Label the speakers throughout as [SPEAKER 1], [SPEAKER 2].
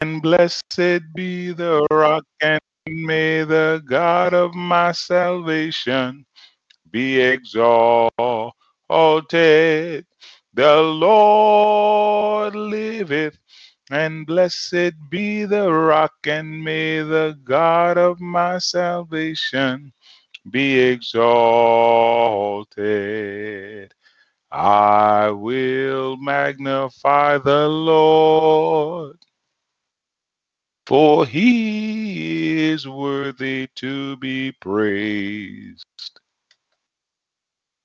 [SPEAKER 1] And blessed be the rock, and may the God of my salvation be exalted. The Lord liveth, and blessed be the rock, and may the God of my salvation be exalted. I will magnify the Lord, for he is worthy to be praised.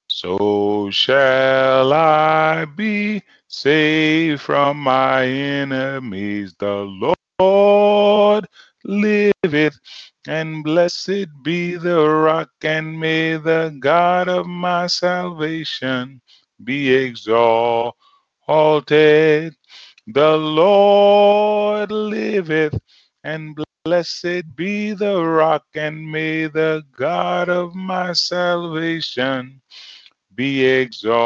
[SPEAKER 1] So shall I be saved from my enemies. The Lord liveth and blessed be the rock, and may the God of my salvation be exalted. The Lord liveth, and blessed be the rock, and may the God of my salvation be exalted.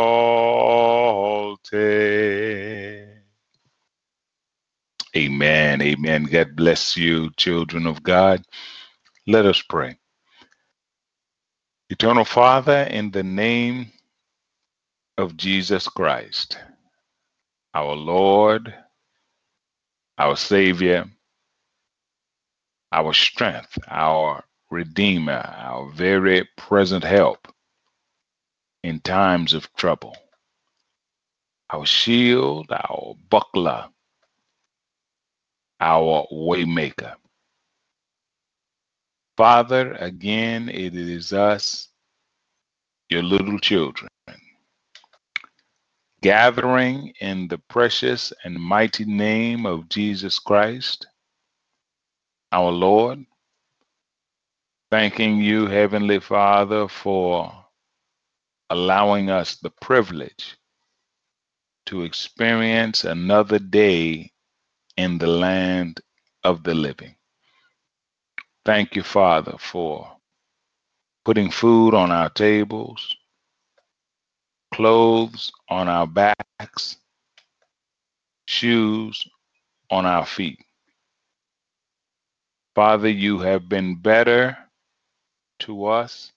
[SPEAKER 1] Amen. Amen. God bless you, children of God. Let us pray. Eternal Father, in the name of Jesus Christ, our Lord, our Savior, our strength, our Redeemer, our very present help in times of trouble, our shield, our buckler, our waymaker. Father, again, it is us, your little children, gathering in the precious and mighty name of Jesus Christ, our Lord, thanking you, Heavenly Father, for allowing us the privilege to experience another day in the land of the living. Thank you, Father, for putting food on our tables, clothes on our backs, shoes on our feet. Father, you have been better to us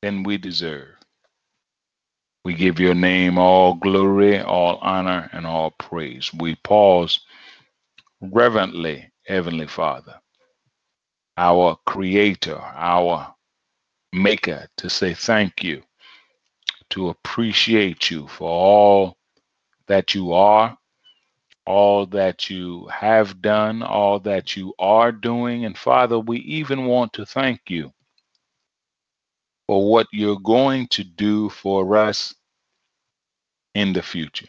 [SPEAKER 1] than we deserve. We give your name all glory, all honor, and all praise. We pause reverently, Heavenly Father, our Creator, our Maker, to say thank you, to appreciate you for all that you are, all that you have done, all that you are doing. And Father, we even want to thank you for what you're going to do for us in the future.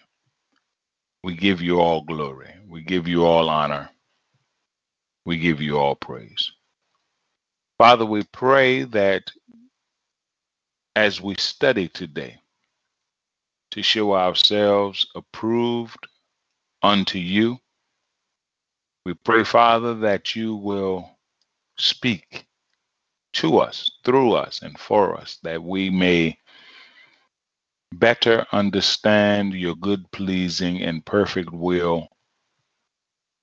[SPEAKER 1] We give you all glory. We give you all honor. We give you all praise. Father, we pray that as we study today, to show ourselves approved unto you, we pray, Father, that you will speak to us, through us, and for us, that we may better understand your good, pleasing, and perfect will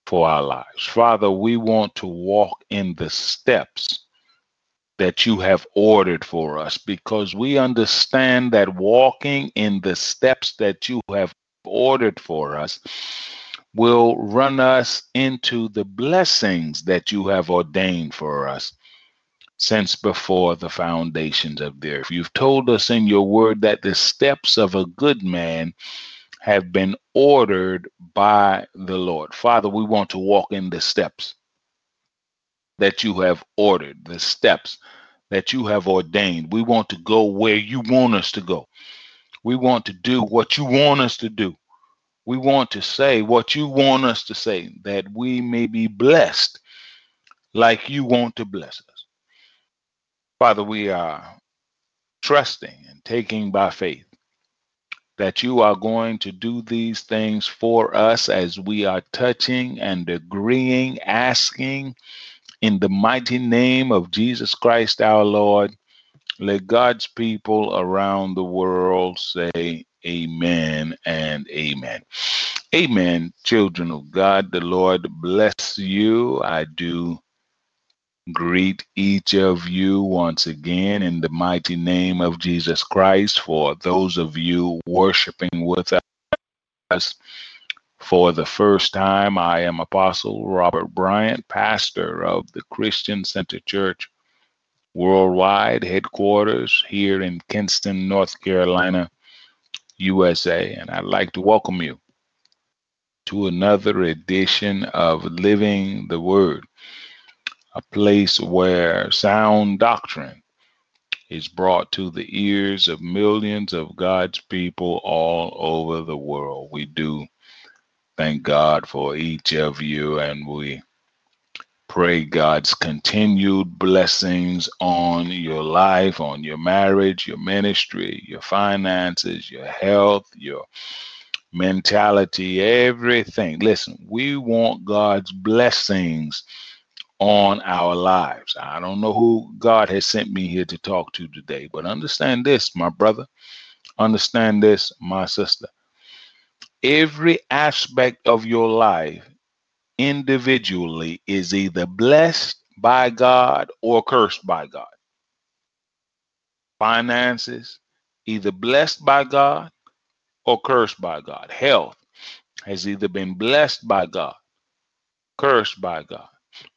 [SPEAKER 1] for our lives. Father, we want to walk in the steps that you have ordered for us because we understand that walking in the steps that you have ordered for us will run us into the blessings that you have ordained for us since before the foundations of the earth. You've told us in your word that the steps of a good man have been ordered by the Lord. Father, we want to walk in the steps that you have ordered, the steps that you have ordained. We want to go where you want us to go. We want to do what you want us to do. We want to say what you want us to say, that we may be blessed like you want to bless us. Father, we are trusting and taking by faith that you are going to do these things for us as we are touching and agreeing, asking in the mighty name of Jesus Christ our Lord. Let God's people around the world say amen and amen. Amen. Children of God, the Lord bless you. I do greet each of you once again in the mighty name of Jesus Christ. For those of you worshiping with us for the first time, I am Apostle Robert Bryant, pastor of the Christian Center Church Worldwide headquarters here in Kinston, North Carolina, USA. And I'd like to welcome you to another edition of Living the Word, a place where sound doctrine is brought to the ears of millions of God's people all over the world. We do thank God for each of you, and we pray God's continued blessings on your life, on your marriage, your ministry, your finances, your health, your mentality, everything. Listen, we want God's blessings on our lives. I don't know who God has sent me here to talk to today, but understand this, my brother. Understand this, my sister. Every aspect of your life individually is either blessed by God or cursed by God. Finances, either blessed by God or cursed by God. Health has either been blessed by God, cursed by God.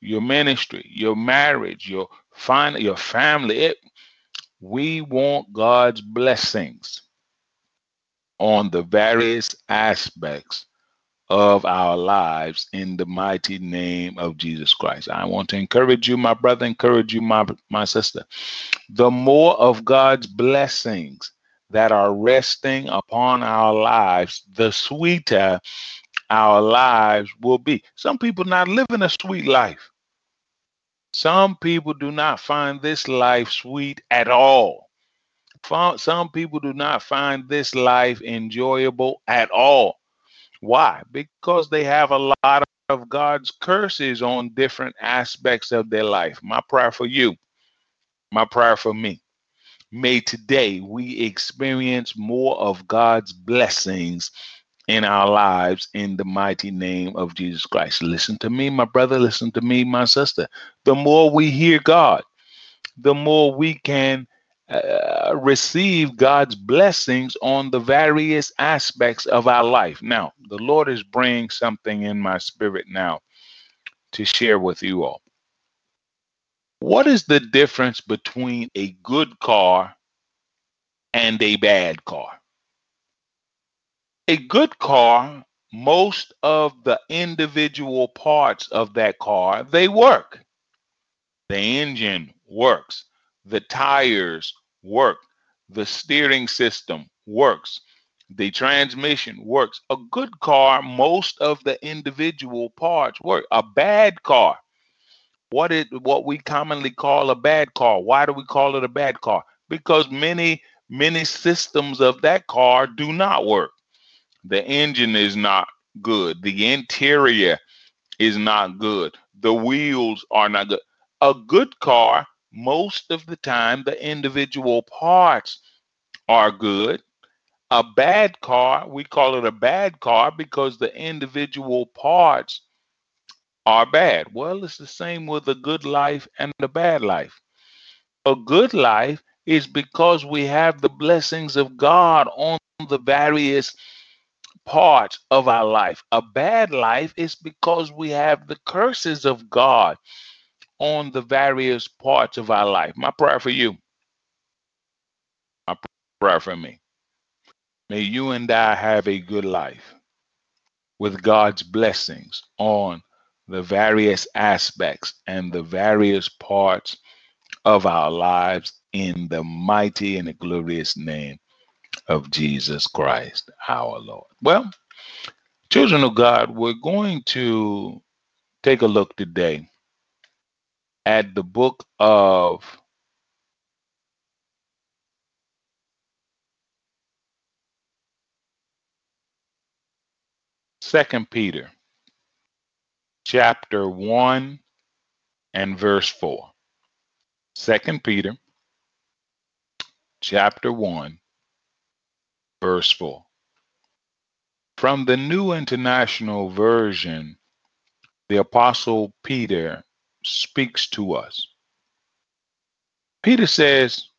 [SPEAKER 1] Your ministry, your marriage, your fin- your family, it, we want God's blessings on the various aspects of our lives in the mighty name of Jesus Christ. I want to encourage you, my brother, encourage you, my, my sister. The more of God's blessings that are resting upon our lives, the sweeter our lives will be. Some people not living a sweet life. Some people do not find this life sweet at all. Some people do not find this life enjoyable at all. Why? Because they have a lot of God's curses on different aspects of their life. My prayer for you, my prayer for me. May today we experience more of God's blessings in our lives in the mighty name of Jesus Christ. Listen to me, my brother. Listen to me, my sister. The more we hear God, the more we can uh, receive God's blessings on the various aspects of our life. Now, the Lord is bringing something in my spirit now to share with you all. What is the difference between a good car and a bad car? A good car, most of the individual parts of that car, they work. The engine works the tires work, the steering system works, the transmission works. A good car, most of the individual parts work. A bad car, what it what we commonly call a bad car. Why do we call it a bad car? Because many many systems of that car do not work. The engine is not good. The interior is not good. The wheels are not good. A good car most of the time the individual parts are good. A bad car, we call it a bad car because the individual parts are bad. Well, it's the same with a good life and a bad life. A good life is because we have the blessings of God on the various parts of our life. A bad life is because we have the curses of God on the various parts of our life. My prayer for you, my prayer for me. May you and I have a good life with God's blessings on the various aspects and the various parts of our lives in the mighty and the glorious name of Jesus Christ our Lord. Well, Children of God, we're going to take a look today at the book of Second Peter, chapter 1 and verse 4. Second Peter, chapter 1, verse 4. From the New International Version, the Apostle Peter speaks to us. Peter says,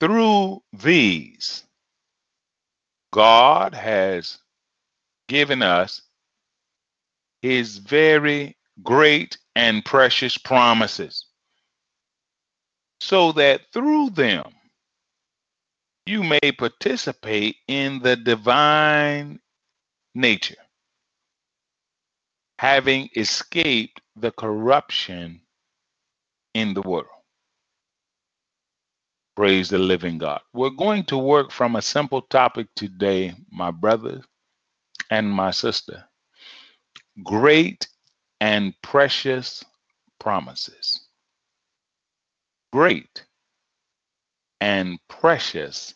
[SPEAKER 1] Through these, God has given us his very great and precious promises, so that through them you may participate in the divine nature, having escaped the corruption in the world. Praise the living God. We're going to work from a simple topic today, my brothers and my sister. Great and precious promises. Great and precious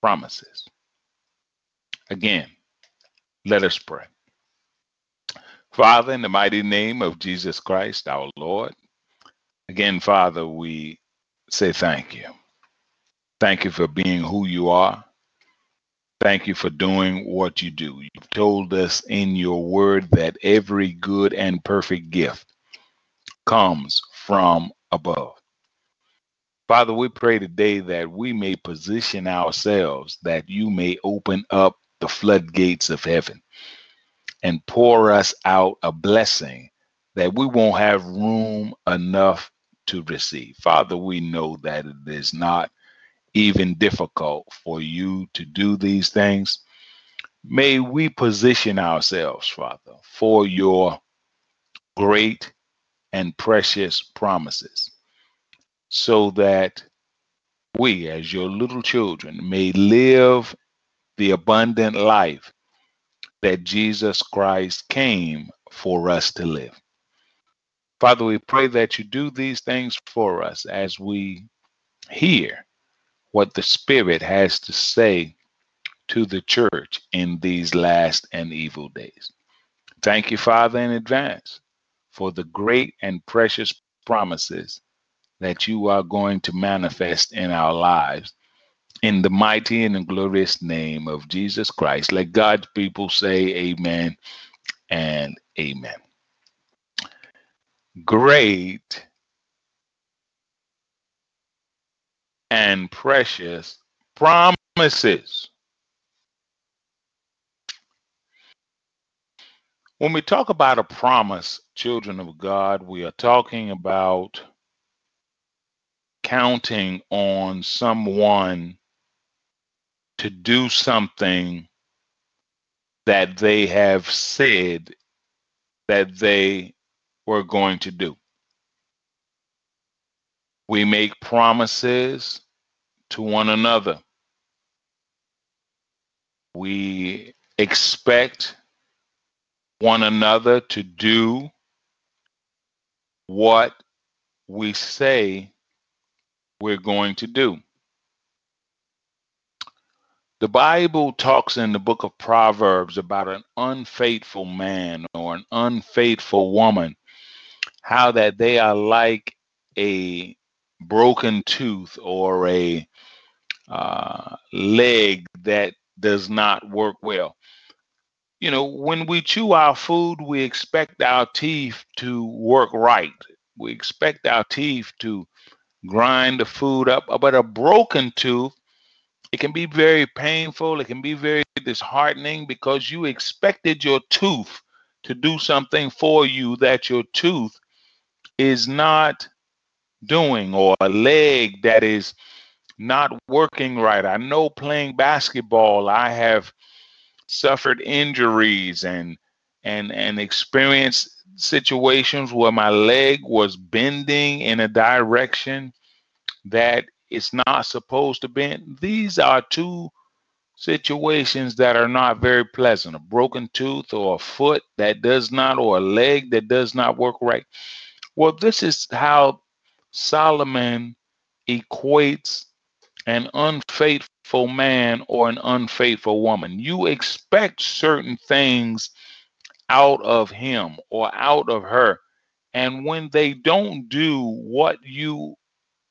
[SPEAKER 1] promises. Again, let us pray. Father, in the mighty name of Jesus Christ, our Lord, again, Father, we say thank you. Thank you for being who you are. Thank you for doing what you do. You've told us in your word that every good and perfect gift comes from above. Father, we pray today that we may position ourselves, that you may open up the floodgates of heaven and pour us out a blessing that we won't have room enough to receive. Father, we know that it is not even difficult for you to do these things. May we position ourselves, Father, for your great and precious promises so that we, as your little children, may live the abundant life that Jesus Christ came for us to live. Father, we pray that you do these things for us as we hear what the Spirit has to say to the church in these last and evil days. Thank you, Father, in advance for the great and precious promises that you are going to manifest in our lives. In the mighty and glorious name of Jesus Christ, let God's people say amen and amen. Great and precious promises. When we talk about a promise, children of God, we are talking about counting on someone to do something that they have said that they were going to do. We make promises to one another. We expect one another to do what we say we're going to do. The Bible talks in the book of Proverbs about an unfaithful man or an unfaithful woman, how that they are like a broken tooth or a uh, leg that does not work well. You know, when we chew our food, we expect our teeth to work right. We expect our teeth to grind the food up. But a broken tooth, it can be very painful. It can be very disheartening because you expected your tooth to do something for you that your tooth is not doing, or a leg that is not working right. I know playing basketball, I have suffered injuries and and and experienced situations where my leg was bending in a direction that it's not supposed to bend. These are two situations that are not very pleasant. A broken tooth or a foot that does not or a leg that does not work right. Well this is how solomon equates an unfaithful man or an unfaithful woman. You expect certain things out of him or out of her. And when they don't do what you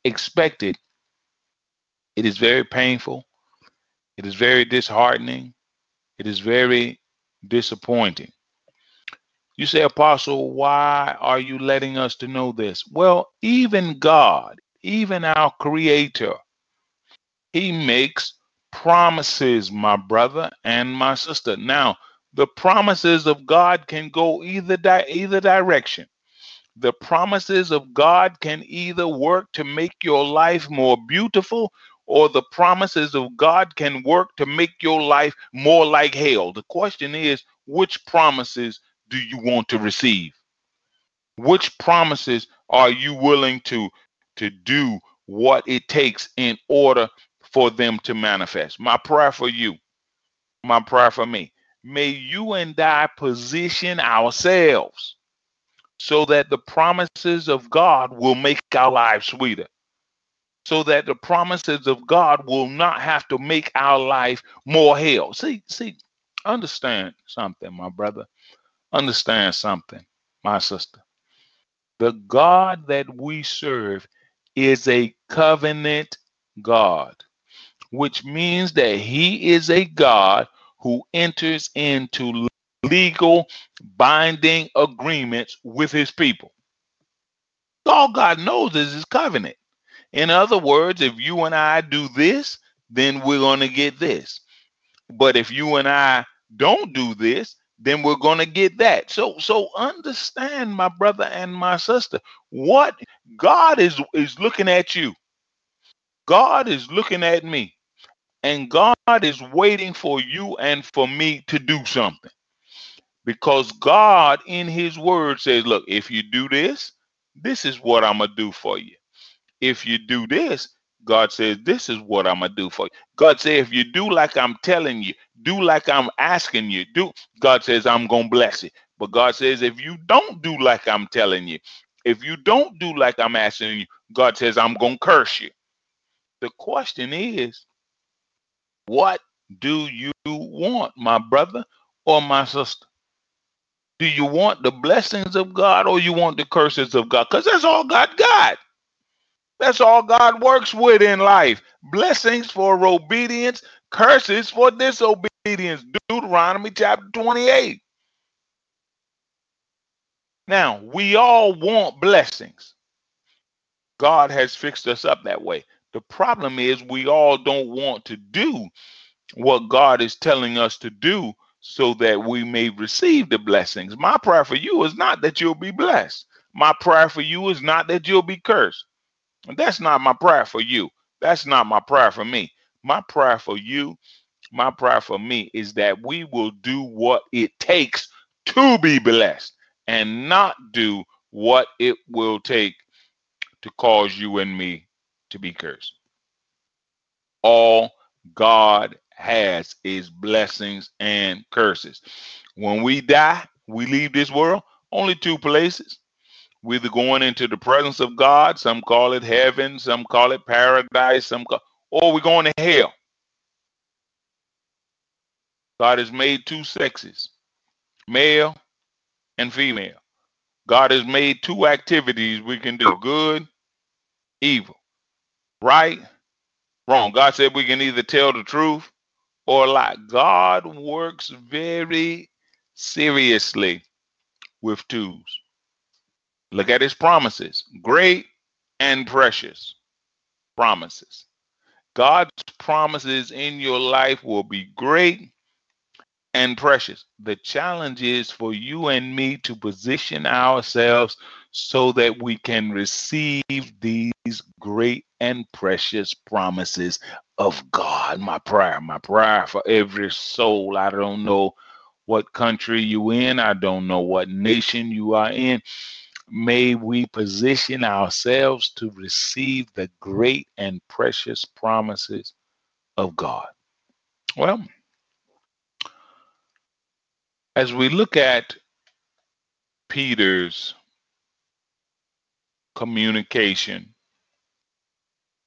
[SPEAKER 1] expected it is very painful it is very disheartening. It is very disappointing. You say, Apostle, why are you letting us to know this? Well, even God, even our Creator, He makes promises, my brother and my sister. Now, the promises of God can go either di- either direction. The promises of God can either work to make your life more beautiful or the promises of God can work to make your life more like hell. The question is, which promises do you want to receive? Which promises are you willing to to do what it takes in order for them to manifest? My prayer for you, my prayer for me, may you and I position ourselves so that the promises of God will make our lives sweeter so that the promises of God will not have to make our life more hell. See, see, understand something, my brother. Understand something, my sister. The God that we serve is a covenant God, which means that he is a God who enters into legal binding agreements with his people. All God knows is his covenant. In other words, if you and I do this, then we're going to get this. But if you and I don't do this, then we're going to get that. So so understand my brother and my sister, what God is is looking at you. God is looking at me. And God is waiting for you and for me to do something. Because God in his word says, look, if you do this, this is what I'm going to do for you if you do this, God says, This is what I'm gonna do for you. God says, if you do like I'm telling you, do like I'm asking you, do God says, I'm gonna bless you. But God says, if you don't do like I'm telling you, if you don't do like I'm asking you, God says, I'm gonna curse you. The question is, what do you want, my brother or my sister? Do you want the blessings of God or you want the curses of God? Because that's all God got. That's all God works with in life. Blessings for obedience, curses for disobedience. Deuteronomy chapter 28. Now, we all want blessings. God has fixed us up that way. The problem is we all don't want to do what God is telling us to do so that we may receive the blessings. My prayer for you is not that you'll be blessed. My prayer for you is not that you'll be cursed. That's not my prayer for you. That's not my prayer for me. My prayer for you, my prayer for me is that we will do what it takes to be blessed and not do what it will take to cause you and me to be cursed. All God has is blessings and curses. When we die, we leave this world, only two places we're going into the presence of God, some call it heaven, some call it paradise, some call, or we're going to hell. God has made two sexes, male and female. God has made two activities we can do good, evil, right, wrong. God said we can either tell the truth or lie. God works very seriously with twos. Look at his promises great and precious promises. God's promises in your life will be great and precious. The challenge is for you and me to position ourselves so that we can receive these great and precious promises of God. My prayer, my prayer for every soul. I don't know what country you in, I don't know what nation you are in. May we position ourselves to receive the great and precious promises of God. Well, as we look at Peter's communication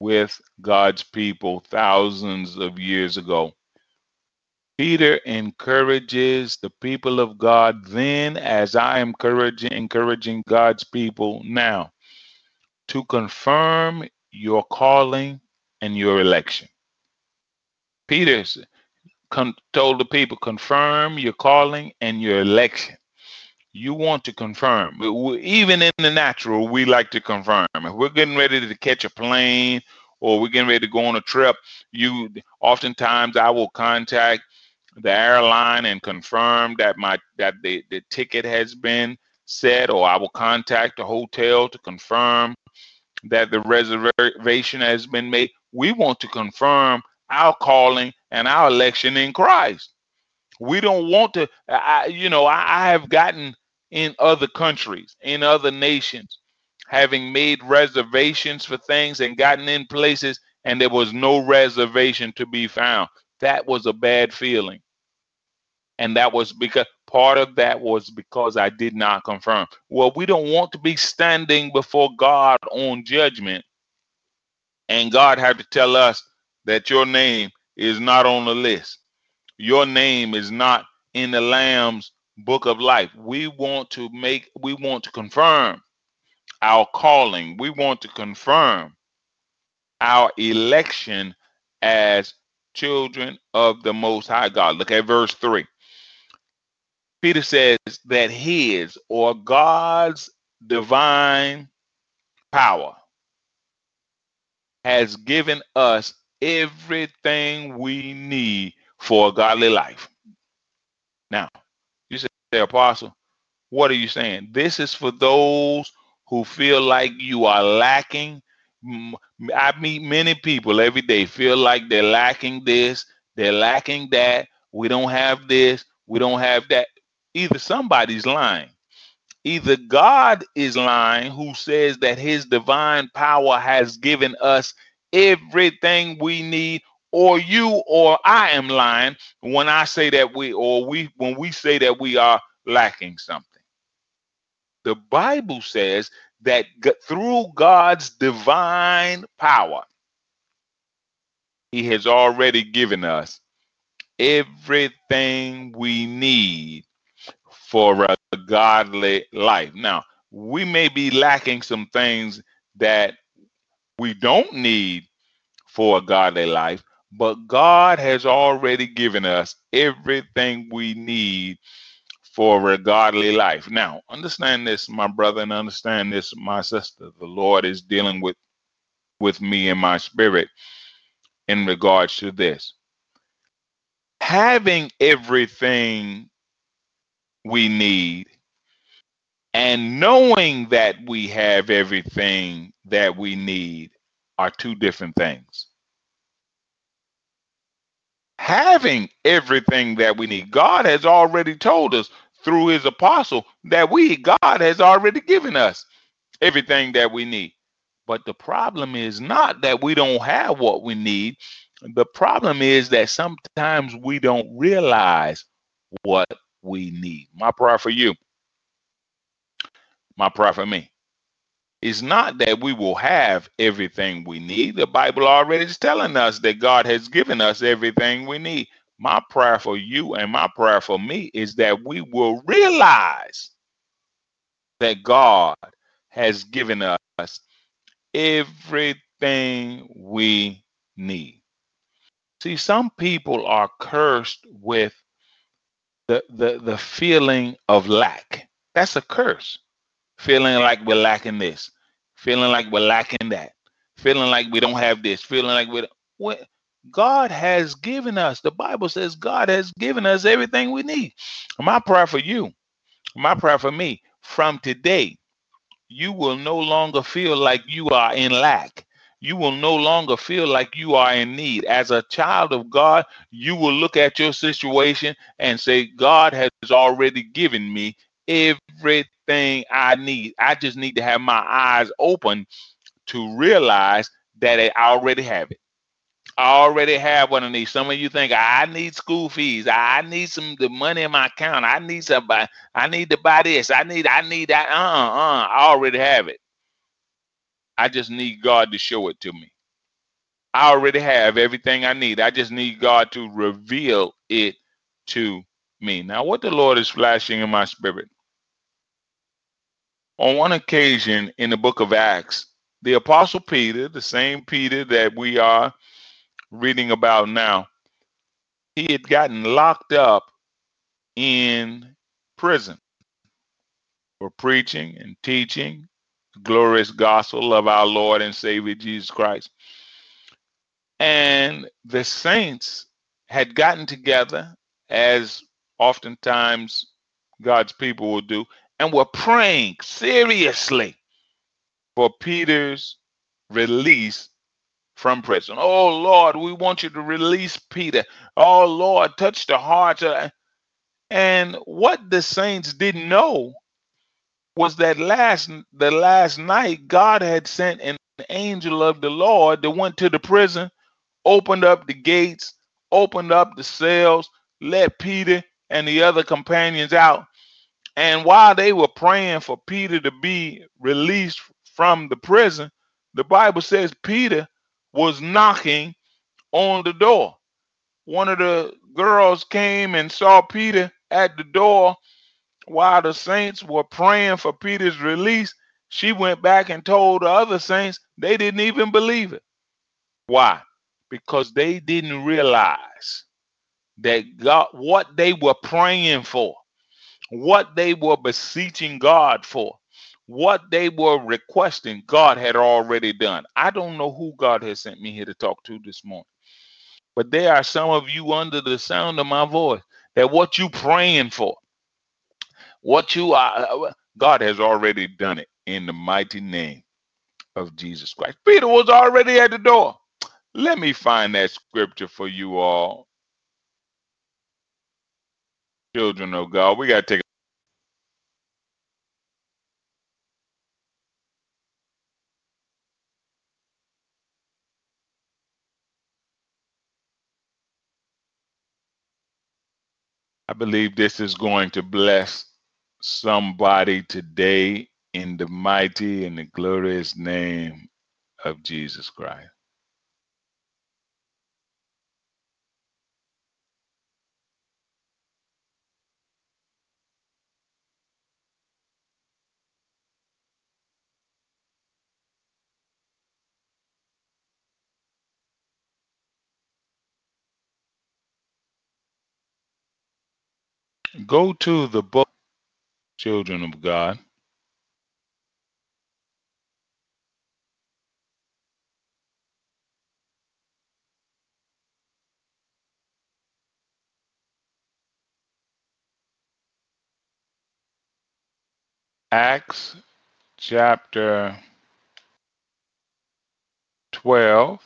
[SPEAKER 1] with God's people thousands of years ago. Peter encourages the people of God then, as I am encouraging, God's people now, to confirm your calling and your election. Peter told the people, confirm your calling and your election you want to confirm. Even in the natural, we like to confirm. If we're getting ready to catch a plane or we're getting ready to go on a trip, you oftentimes I will contact the airline and confirm that my that the, the ticket has been set, or I will contact the hotel to confirm that the reservation has been made. We want to confirm our calling and our election in Christ. We don't want to, I, you know, I, I have gotten in other countries, in other nations, having made reservations for things and gotten in places and there was no reservation to be found. That was a bad feeling. And that was because part of that was because I did not confirm. Well, we don't want to be standing before God on judgment and God had to tell us that your name is not on the list. Your name is not in the Lamb's book of life. We want to make, we want to confirm our calling. We want to confirm our election as children of the Most High God. Look at verse 3. Peter says that his or God's divine power has given us everything we need for a godly life. Now, the apostle, what are you saying? This is for those who feel like you are lacking. I meet many people every day feel like they're lacking this, they're lacking that. We don't have this, we don't have that. Either somebody's lying. Either God is lying, who says that his divine power has given us everything we need, or you or I am lying when I say that we or we when we say that we are lacking something. The Bible says that through God's divine power, He has already given us everything we need for a godly life. Now, we may be lacking some things that we don't need for a godly life, but God has already given us everything we need for a godly life. Now, understand this, my brother, and understand this, my sister. The Lord is dealing with with me in my spirit in regards to this. Having everything we need and knowing that we have everything that we need are two different things having everything that we need. God has already told us through his apostle that we, God has already given us everything that we need. But the problem is not that we don't have what we need. The problem is that sometimes we don't realize what we need. My prayer for you, my prayer for me, is not that we will have everything we need. The Bible already is telling us that God has given us everything we need. My prayer for you and my prayer for me is that we will realize that God has given us everything we need. See, some people are cursed with the, the, the feeling of lack. That's a curse. Feeling like we're lacking this, feeling like we're lacking that, feeling like we don't have this, feeling like we what God has given us. The Bible says God has given us everything we need. My prayer for you, my prayer for me, from today, you will no longer feel like you are in lack. You will no longer feel like you are in need. As a child of God, you will look at your situation and say, God has already given me everything I need. I just need to have my eyes open to realize that I already have it. I already have one of these. Some of you think I need school fees. I need some the money in my account. I need somebody. I need to buy this. I need. I need that. Uh, uh. I already have it. I just need God to show it to me. I already have everything I need. I just need God to reveal it to me. Now, what the Lord is flashing in my spirit. On one occasion in the book of Acts, the Apostle Peter, the same Peter that we are reading about now, he had gotten locked up in prison for preaching and teaching the glorious gospel of our Lord and Savior Jesus Christ. And the saints had gotten together, as oftentimes God's people will do, and were praying seriously for Peter's release from prison. Oh Lord, we want you to release Peter. Oh Lord, touch the hearts. Of... And what the saints didn't know was that last the last night God had sent an angel of the Lord that went to the prison, opened up the gates, opened up the cells, let Peter and the other companions out. And while they were praying for Peter to be released from the prison, the Bible says Peter was knocking on the door. One of the girls came and saw Peter at the door while the saints were praying for Peter's release. She went back and told the other saints they didn't even believe it. Why? Because they didn't realize that God, what they were praying for, what they were beseeching God for, what they were requesting, God had already done. I don't know who God has sent me here to talk to this morning, but there are some of you under the sound of my voice that what you praying for, what you are, God has already done it in the mighty name of Jesus Christ. Peter was already at the door. Let me find that scripture for you all. Children of God, we got to take I believe this is going to bless somebody today in the mighty and the glorious name of Jesus Christ. Go to the book, children of God. Acts chapter 12.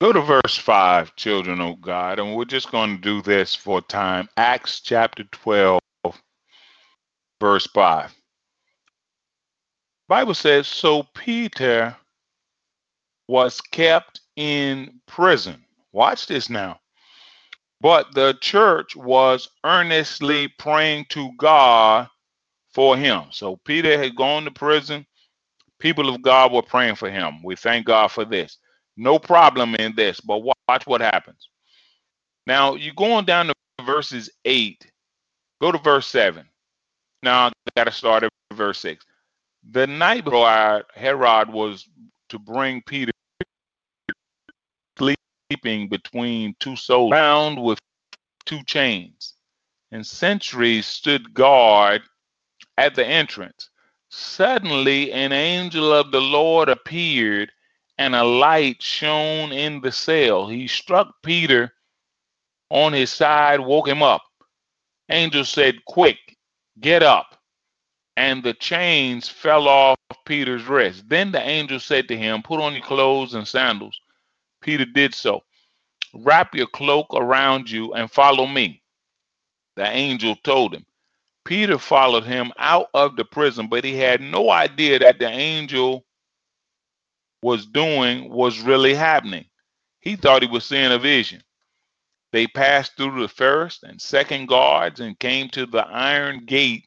[SPEAKER 1] Go to verse 5, children of God, and we're just going to do this for time. Acts chapter 12, verse 5. Bible says, So Peter was kept in prison. Watch this now. But the church was earnestly praying to God for him. So Peter had gone to prison. People of God were praying for him. We thank God for this. No problem in this, but watch what happens. Now, you're going down to verses 8. Go to verse 7. Now, I got to start at verse 6. The night before Herod was to bring Peter sleeping between two soldiers, bound with two chains, and sentries stood guard at the entrance. Suddenly, an angel of the Lord appeared and a light shone in the cell. He struck Peter on his side, woke him up. Angel said, Quick, get up. and the chains fell off Peter's wrist. Then the angel said to him, Put on your clothes and sandals. Peter did so. Wrap your cloak around you and follow me. The angel told him. Peter followed him out of the prison, but he had no idea that the angel was doing was really happening. He thought he was seeing a vision. They passed through the first and second guards and came to the iron gate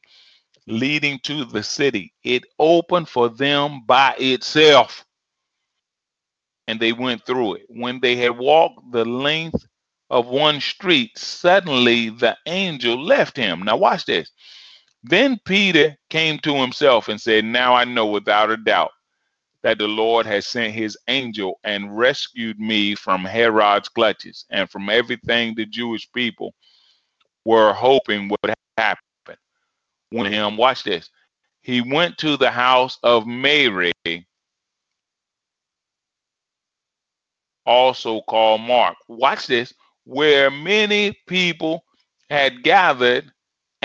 [SPEAKER 1] leading to the city. It opened for them by itself, and they went through it. When they had walked the length of one street, suddenly the angel left him. Now, watch this. Then Peter came to himself and said, Now I know without a doubt that the Lord has sent his angel and rescued me from Herod's clutches and from everything the Jewish people were hoping would happen when him. Watch this. He went to the house of Mary, also called Mark. Watch this, where many people had gathered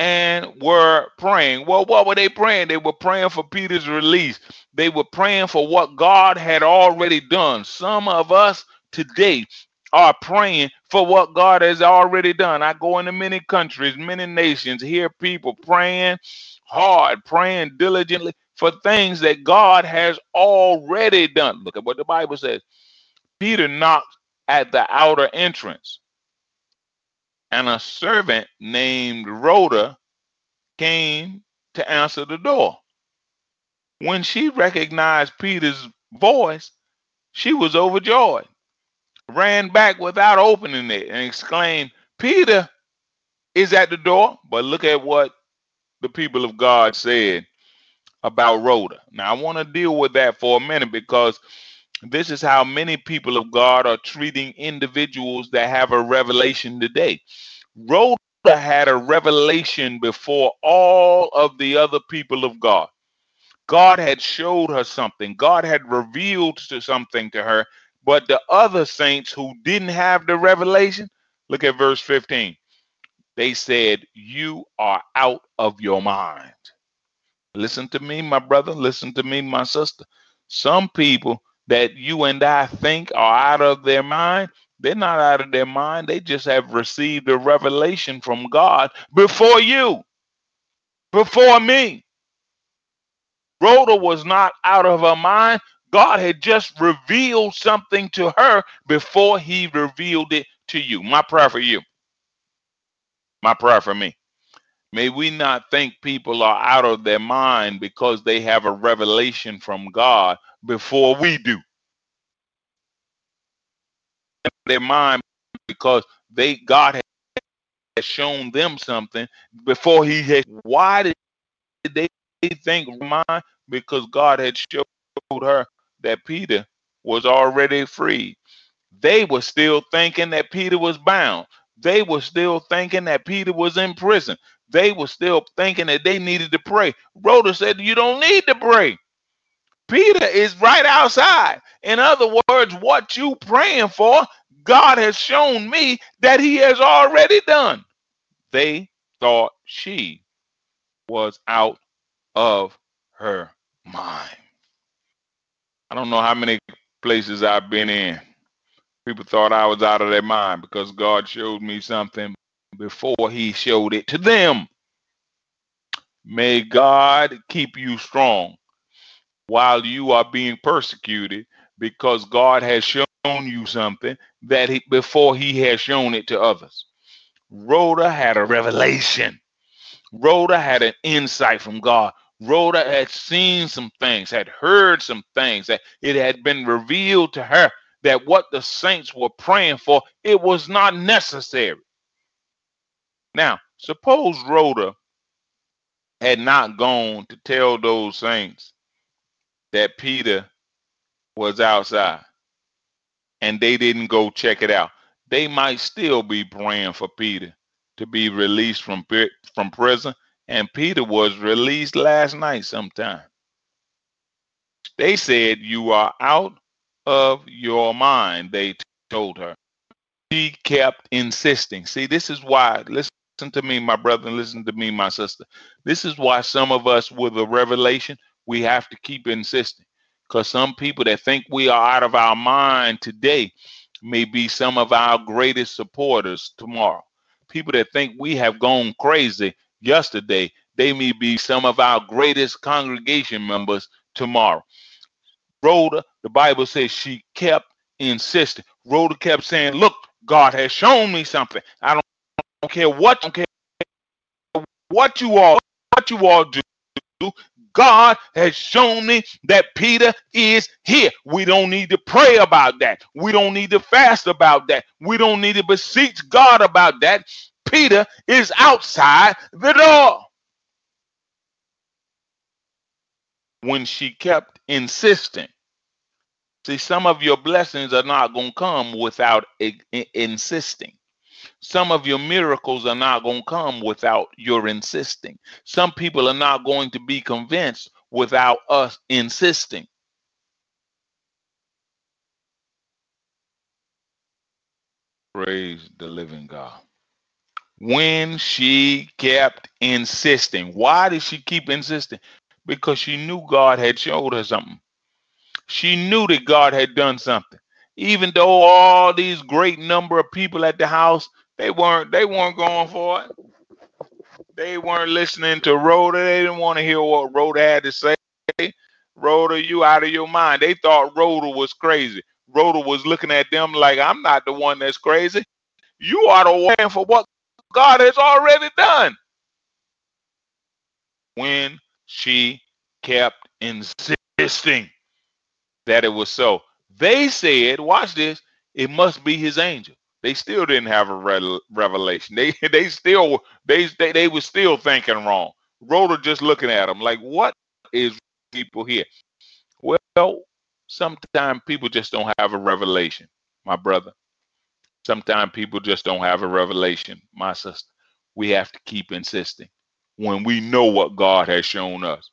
[SPEAKER 1] and were praying. Well, what were they praying? They were praying for Peter's release. They were praying for what God had already done. Some of us today are praying for what God has already done. I go into many countries, many nations, hear people praying hard, praying diligently for things that God has already done. Look at what the Bible says. Peter knocked at the outer entrance, and a servant named Rhoda came to answer the door. When she recognized Peter's voice, she was overjoyed ran back without opening it and exclaimed, Peter is at the door. But look at what the people of God said about Rhoda. Now, I want to deal with that for a minute because this is how many people of God are treating individuals that have a revelation today. Rhoda had a revelation before all of the other people of God. God had showed her something. God had revealed to something to her but the other saints who didn't have the revelation, look at verse 15. They said, You are out of your mind. Listen to me, my brother. Listen to me, my sister. Some people that you and I think are out of their mind, they're not out of their mind. They just have received a revelation from God before you, before me. Rhoda was not out of her mind. God had just revealed something to her before he revealed it to you. My prayer for you. My prayer for me. May we not think people are out of their mind because they have a revelation from God before we do. Their mind because they God has shown them something before he had why did they think mind because God had showed her that Peter was already free. They were still thinking that Peter was bound. They were still thinking that Peter was in prison. They were still thinking that they needed to pray. Rhoda said, You don't need to pray. Peter is right outside. In other words, what you praying for, God has shown me that he has already done. They thought she was out of her mind. I don't know how many places I've been in. People thought I was out of their mind because God showed me something before he showed it to them. May God keep you strong while you are being persecuted because God has shown you something that he, before he has shown it to others. Rhoda had a revelation. Rhoda had an insight from God. Rhoda had seen some things, had heard some things, that it had been revealed to her that what the saints were praying for, it was not necessary. Now, suppose Rhoda had not gone to tell those saints that Peter was outside and they didn't go check it out. They might still be praying for Peter to be released from from prison and Peter was released last night sometime. They said, You are out of your mind, they told her. She kept insisting. See, this is why, listen to me, my brother, and listen to me, my sister. This is why some of us with a revelation, we have to keep insisting. Because some people that think we are out of our mind today may be some of our greatest supporters tomorrow. People that think we have gone crazy yesterday, they may be some of our greatest congregation members tomorrow. Rhoda, the Bible says she kept insisting. Rhoda kept saying, Look, God has shown me something. I don't, don't care what, don't what you all, what you all do. God has shown me that Peter is here. We don't need to pray about that. We don't need to fast about that. We don't need to beseech God about that. Peter is outside the door. When she kept insisting, see, some of your blessings are not going to come without insisting. Some of your miracles are not going to come without your insisting. Some people are not going to be convinced without us insisting. Praise the living God. When she kept insisting, why did she keep insisting? Because she knew God had showed her something. She knew that God had done something. Even though all these great number of people at the house they weren't they weren't going for it. They weren't listening to Rhoda. They didn't want to hear what Rhoda had to say. Rhoda, you out of your mind. They thought Rhoda was crazy. Rhoda was looking at them like, I'm not the one that's crazy. You are the one for what God has already done. When she kept insisting that it was so, they said, watch this, it must be his angel they still didn't have a re- revelation. They they still they, they they were still thinking wrong. Rhoda just looking at them like, what is people here? Well, sometimes people just don't have a revelation, my brother. Sometimes people just don't have a revelation, my sister. We have to keep insisting when we know what God has shown us.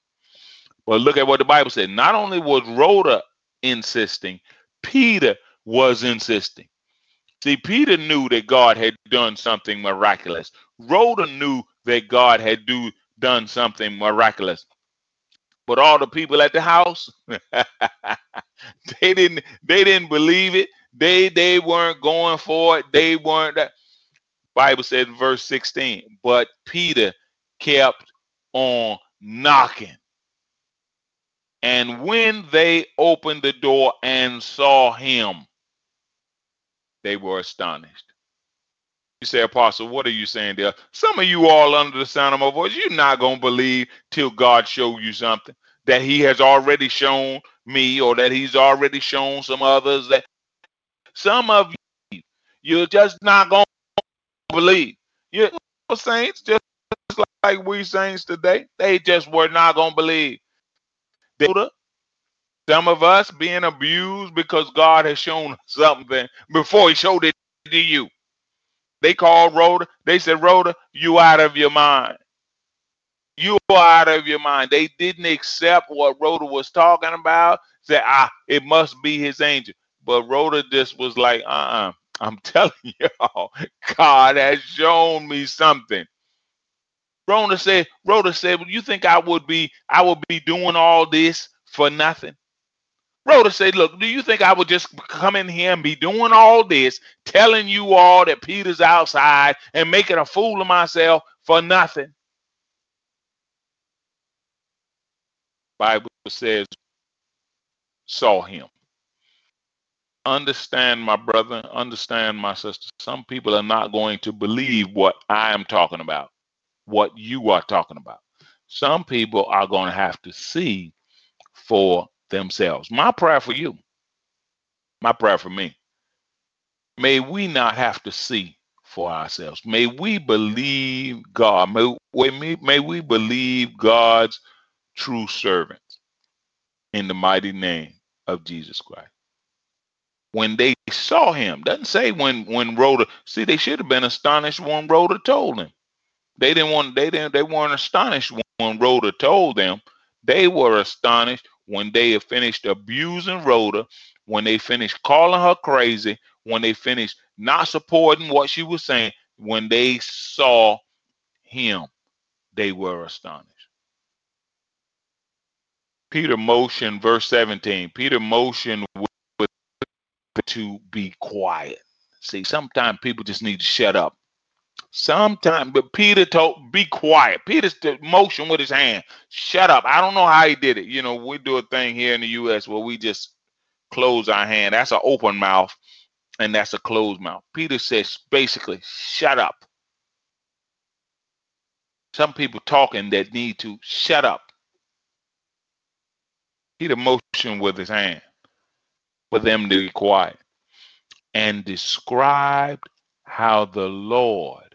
[SPEAKER 1] But look at what the Bible said. Not only was Rhoda insisting, Peter was insisting. See, Peter knew that God had done something miraculous. Rhoda knew that God had do done something miraculous. But all the people at the house, they didn't they didn't believe it. They they weren't going for it. They weren't that. Bible said in verse 16, but Peter kept on knocking. And when they opened the door and saw him, they were astonished. You say, Apostle, what are you saying there? Some of you all under the sound of my voice, you're not going to believe till God show you something that he has already shown me or that he's already shown some others that some of you, you're just not going to believe. You saints, just like we saints today, they just were not going to believe. They some of us being abused because God has shown something before He showed it to you. They called Rhoda. They said, Rhoda, you out of your mind. You are out of your mind. They didn't accept what Rhoda was talking about. Said, ah, it must be his angel. But Rhoda just was like, uh-uh. I'm telling y'all, God has shown me something. Rhoda said, Rhoda said, well, you think I would be I would be doing all this for nothing? Rhoda said, Look, do you think I would just come in here and be doing all this, telling you all that Peter's outside and making a fool of myself for nothing? Bible says, saw him. Understand, my brother, understand, my sister. Some people are not going to believe what I am talking about, what you are talking about. Some people are going to have to see for themselves. My prayer for you, my prayer for me, may we not have to see for ourselves. May we believe God. May, may, may we believe God's true servants in the mighty name of Jesus Christ. When they saw him, doesn't say when when Rhoda. See, they should have been astonished when Rhoda told him. They didn't want. They didn't. They weren't astonished when Rhoda told them. They were astonished when they finished abusing Rhoda, when they finished calling her crazy, when they finished not supporting what she was saying, when they saw him, they were astonished. Peter motioned, verse 17. Peter motioned to be quiet. See, sometimes people just need to shut up. Sometimes, but Peter told, be quiet. Peter's motion with his hand, shut up. I don't know how he did it. You know, we do a thing here in the U.S. where we just close our hand. That's an open mouth, and that's a closed mouth. Peter says basically, shut up. Some people talking that need to shut up. Peter motioned with his hand for them to be quiet and described how the Lord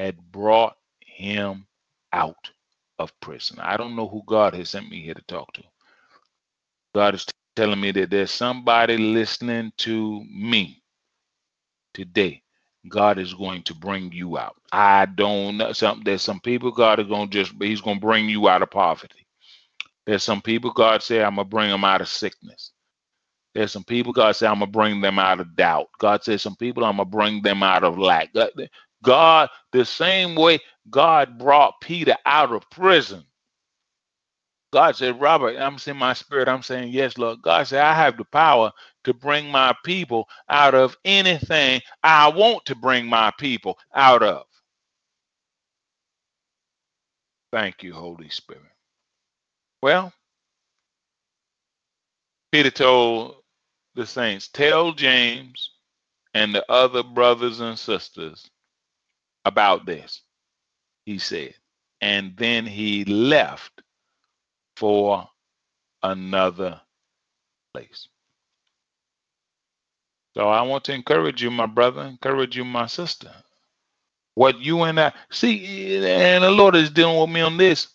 [SPEAKER 1] had brought him out of prison. I don't know who God has sent me here to talk to. God is telling me that there's somebody listening to me today. God is going to bring you out. I don't know. Some there's some people God is going to just He's going to bring you out of poverty. There's some people God said I'm gonna bring them out of sickness. There's some people God said I'm gonna bring them out of doubt. God says some people I'm gonna bring them out of lack. The same way God brought Peter out of prison. God said, Robert, I'm saying my spirit. I'm saying, yes, Lord. God said, I have the power to bring my people out of anything I want to bring my people out of. Thank you, Holy Spirit. Well, Peter told the saints, Tell James and the other brothers and sisters about this, he said. And then he left for another place. So I want to encourage you, my brother, encourage you, my sister. What you and I see, and the Lord is dealing with me on this.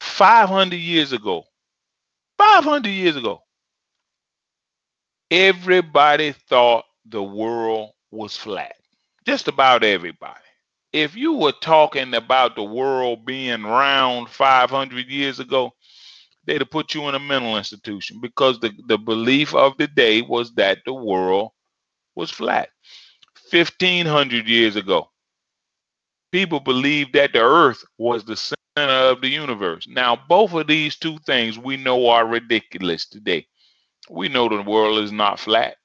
[SPEAKER 1] 500 years ago, 500 years ago, everybody thought the world was flat. Just about everybody. If you were talking about the world being round 500 years ago, they'd have put you in a mental institution because the, the belief of the day was that the world was flat. 1500 years ago, people believed that the earth was the center of the universe. Now, both of these two things we know are ridiculous today. We know the world is not flat.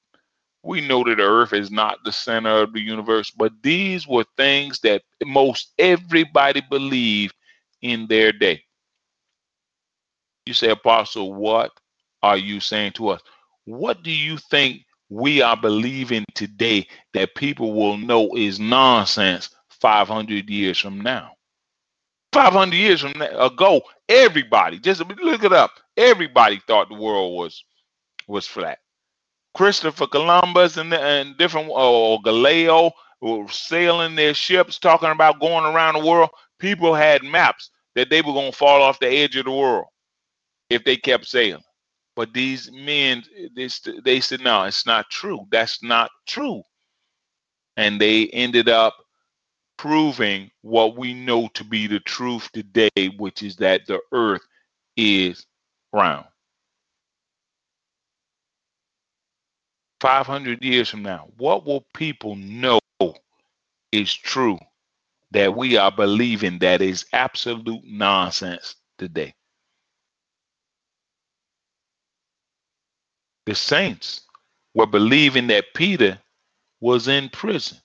[SPEAKER 1] We know that earth is not the center of the universe, but these were things that most everybody believed in their day. You say, Apostle, what are you saying to us? What do you think we are believing today that people will know is nonsense 500 years from now? 500 years from ago, everybody, just look it up, everybody thought the world was was flat. Christopher Columbus and, and different, or Galileo were sailing their ships, talking about going around the world. People had maps that they were going to fall off the edge of the world if they kept sailing. But these men, they, they said, no, it's not true. That's not true. And they ended up proving what we know to be the truth today, which is that the earth is round. 500 years from now, what will people know is true that we are believing that is absolute nonsense today? The saints were believing that Peter was in prison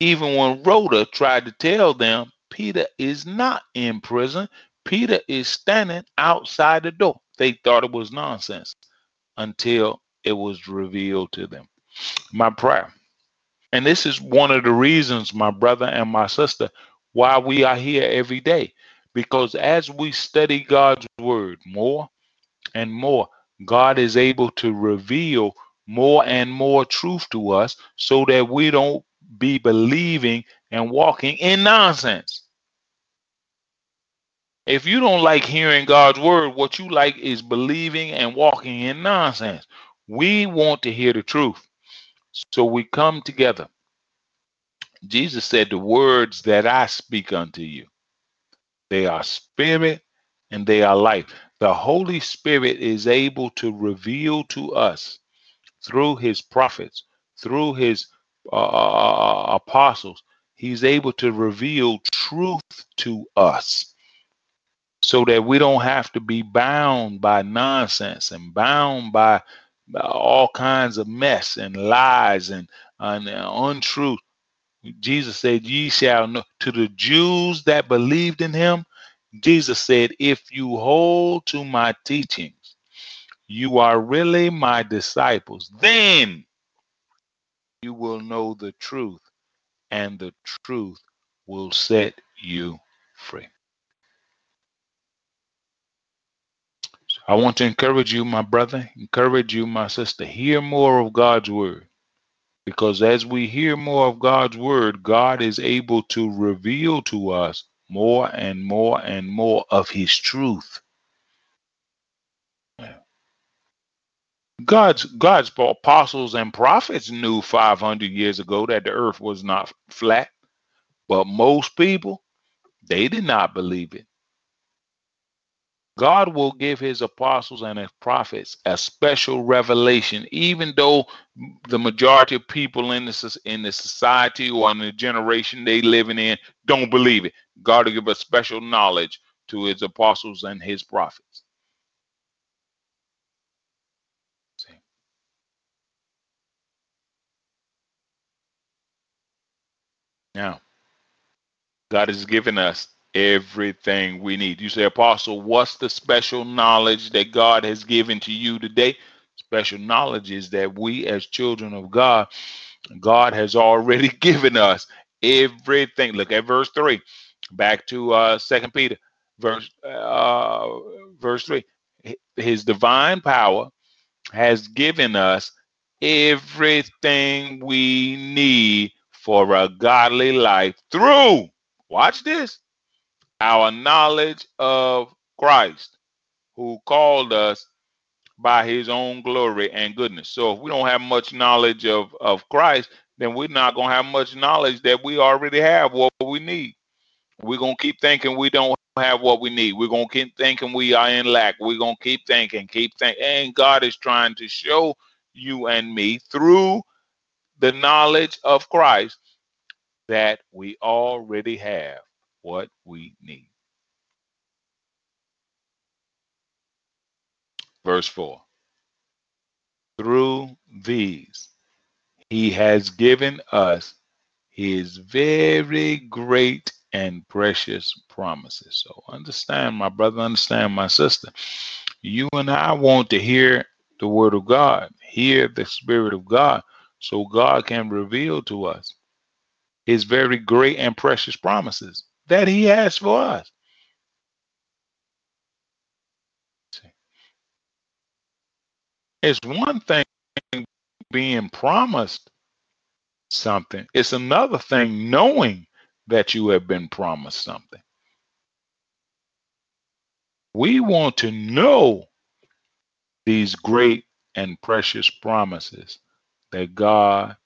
[SPEAKER 1] even when Rhoda tried to tell them Peter is not in prison, Peter is standing outside the door. They thought it was nonsense until it was revealed to them. My prayer, and this is one of the reasons, my brother and my sister, why we are here every day. Because as we study God's word more and more, God is able to reveal more and more truth to us so that we don't be believing and walking in nonsense. If you don't like hearing God's word, what you like is believing and walking in nonsense. We want to hear the truth. So we come together. Jesus said, The words that I speak unto you, they are spirit and they are life. The Holy Spirit is able to reveal to us through his prophets, through his uh, uh, uh, apostles, he's able to reveal truth to us so that we don't have to be bound by nonsense and bound by all kinds of mess and lies and, and uh, untruth. Jesus said, Ye shall know to the Jews that believed in him. Jesus said, If you hold to my teachings, you are really my disciples. Then you will know the truth, and the truth will set you free. I want to encourage you, my brother, encourage you, my sister, hear more of God's word. Because as we hear more of God's word, God is able to reveal to us more and more and more of his truth. God's God's apostles and prophets knew 500 years ago that the earth was not flat, but most people they did not believe it. God will give his apostles and his prophets a special revelation, even though the majority of people in the, in the society or in the generation they living in don't believe it. God will give a special knowledge to his apostles and his prophets. See? Now, God has given us everything we need. You say, Apostle, what's the special knowledge that God has given to you today? Special knowledge is that we, as children of God, God has already given us everything. Look at verse 3. Back to uh Second Peter, verse uh verse 3. His divine power has given us everything we need for a godly life through watch this our knowledge of Christ, who called us by his own glory and goodness. So if we don't have much knowledge of, of Christ, then we're not going to have much knowledge that we already have what we need. We're going to keep thinking we don't have what we need. We're going to keep thinking we are in lack. We're going to keep thinking, keep thinking. And God is trying to show you and me through the knowledge of Christ that we already have what we need. Verse 4 Through these, he has given us his very great and precious promises. So understand, my brother, understand, my sister. You and I want to hear the word of God, hear the spirit of God, so God can reveal to us his very great and precious promises that he has for us. It's one thing being promised something, it's another thing knowing that you have been promised something. We want to know these great and precious promises that God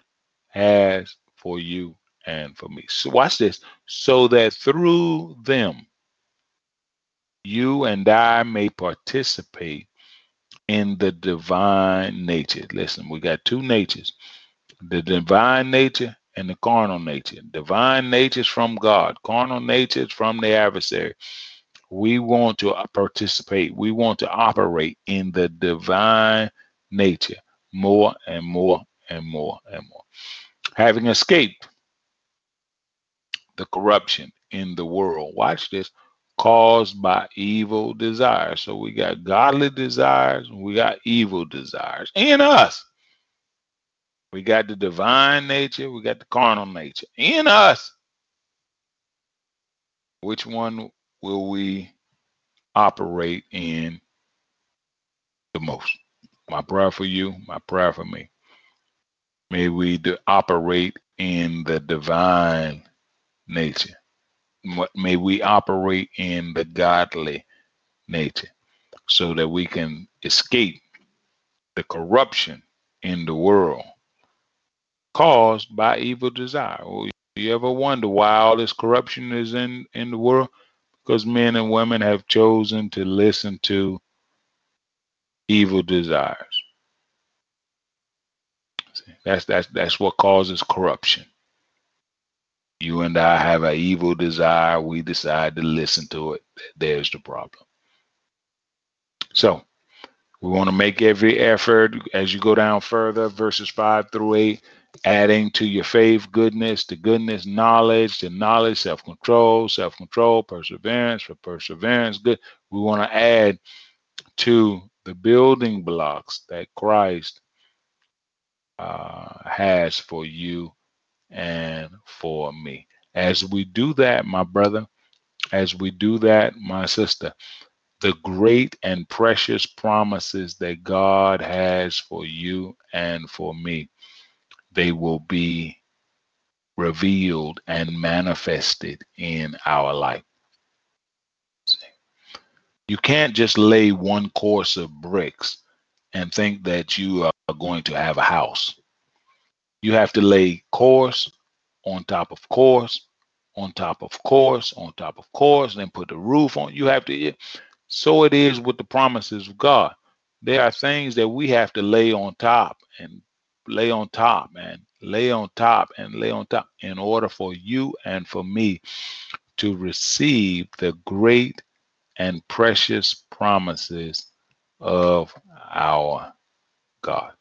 [SPEAKER 1] has for you and for me. So watch this. So that through them, you and I may participate in the divine nature. Listen, we got two natures the divine nature and the carnal nature. Divine nature is from God, carnal nature is from the adversary. We want to participate, we want to operate in the divine nature more and more and more and more. Having escaped the corruption in the world. Watch this caused by evil desires. So we got godly desires, we got evil desires in us. We got the divine nature, we got the carnal nature in us. Which one will we operate in the most? My prayer for you, my prayer for me. May we do, operate in the divine nature. May we operate in the godly nature so that we can escape the corruption in the world caused by evil desire. Oh, you ever wonder why all this corruption is in, in the world? Because men and women have chosen to listen to evil desires. See, that's that's that's what causes corruption You and I have an evil desire. We decide to listen to it. There's the problem. So we want to make every effort as you go down further, verses five through eight, adding to your faith goodness, to goodness, knowledge, to knowledge, self control, self control, perseverance, for perseverance, good. We want to add to the building blocks that Christ uh, has for you and for me. As we do that, my brother, as we do that, my sister, the great and precious promises that God has for you and for me, they will be revealed and manifested in our life. You can't just lay one course of bricks and think that you are going to have a house. You have to lay course on top of course, on top of course, on top of course, then put the roof on. You have to. So it is with the promises of God. There are things that we have to lay on top and lay on top and lay on top and lay on top in order for you and for me to receive the great and precious promises of our God.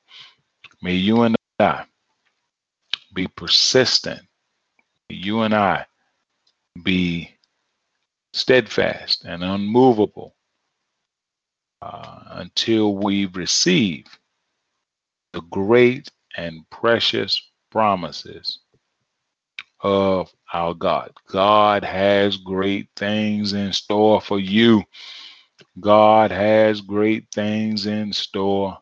[SPEAKER 1] May you and I be persistent. You and I be steadfast and unmovable uh, until we receive the great and precious promises of our God. God has great things in store for you. God has great things in store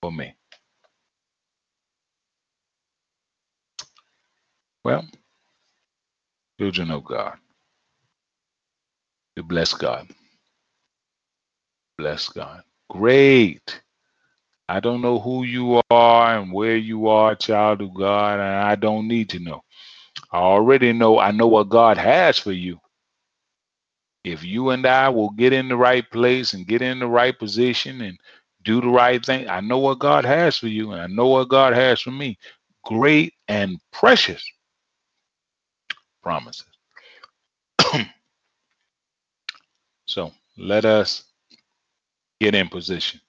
[SPEAKER 1] for me. Well, children of God, you bless God. Bless God. Great. I don't know who you are and where you are, child of God, and I don't need to know. I already know, I know what God has for you. If you and I will get in the right place and get in the right position and do the right thing, I know what God has for you, and I know what God has for me. Great and precious promises. so let us get in position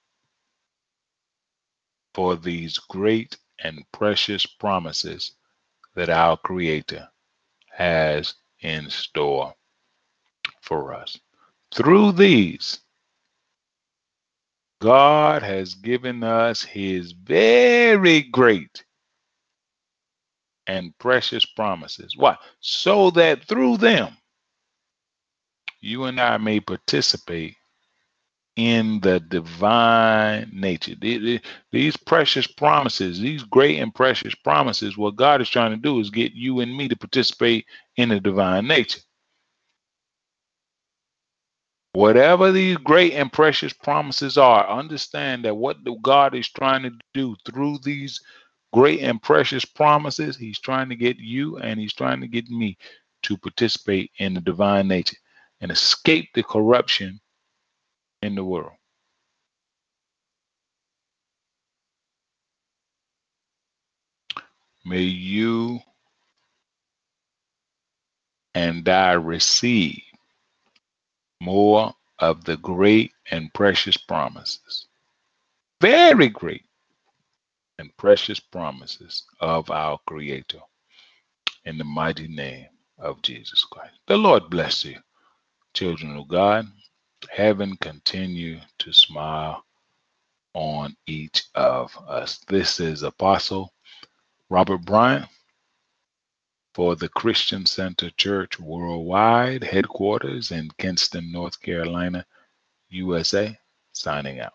[SPEAKER 1] for these great and precious promises that our Creator has in store for us. Through these, God has given us His very great and precious promises. Why? So that through them, you and I may participate in the divine nature. These precious promises, these great and precious promises, what God is trying to do is get you and me to participate in the divine nature. Whatever these great and precious promises are, understand that what God is trying to do through these great and precious promises, He's trying to get you and He's trying to get me to participate in the divine nature and escape the corruption in the world. May you and I receive more of the great and precious promises. Very great and precious promises of our Creator. In the mighty name of Jesus Christ. The Lord bless you, children of God. Heaven continue to smile on each of us. This is Apostle Robert Bryant for the Christian Center Church Worldwide, headquarters in Kinston, North Carolina, USA, signing out.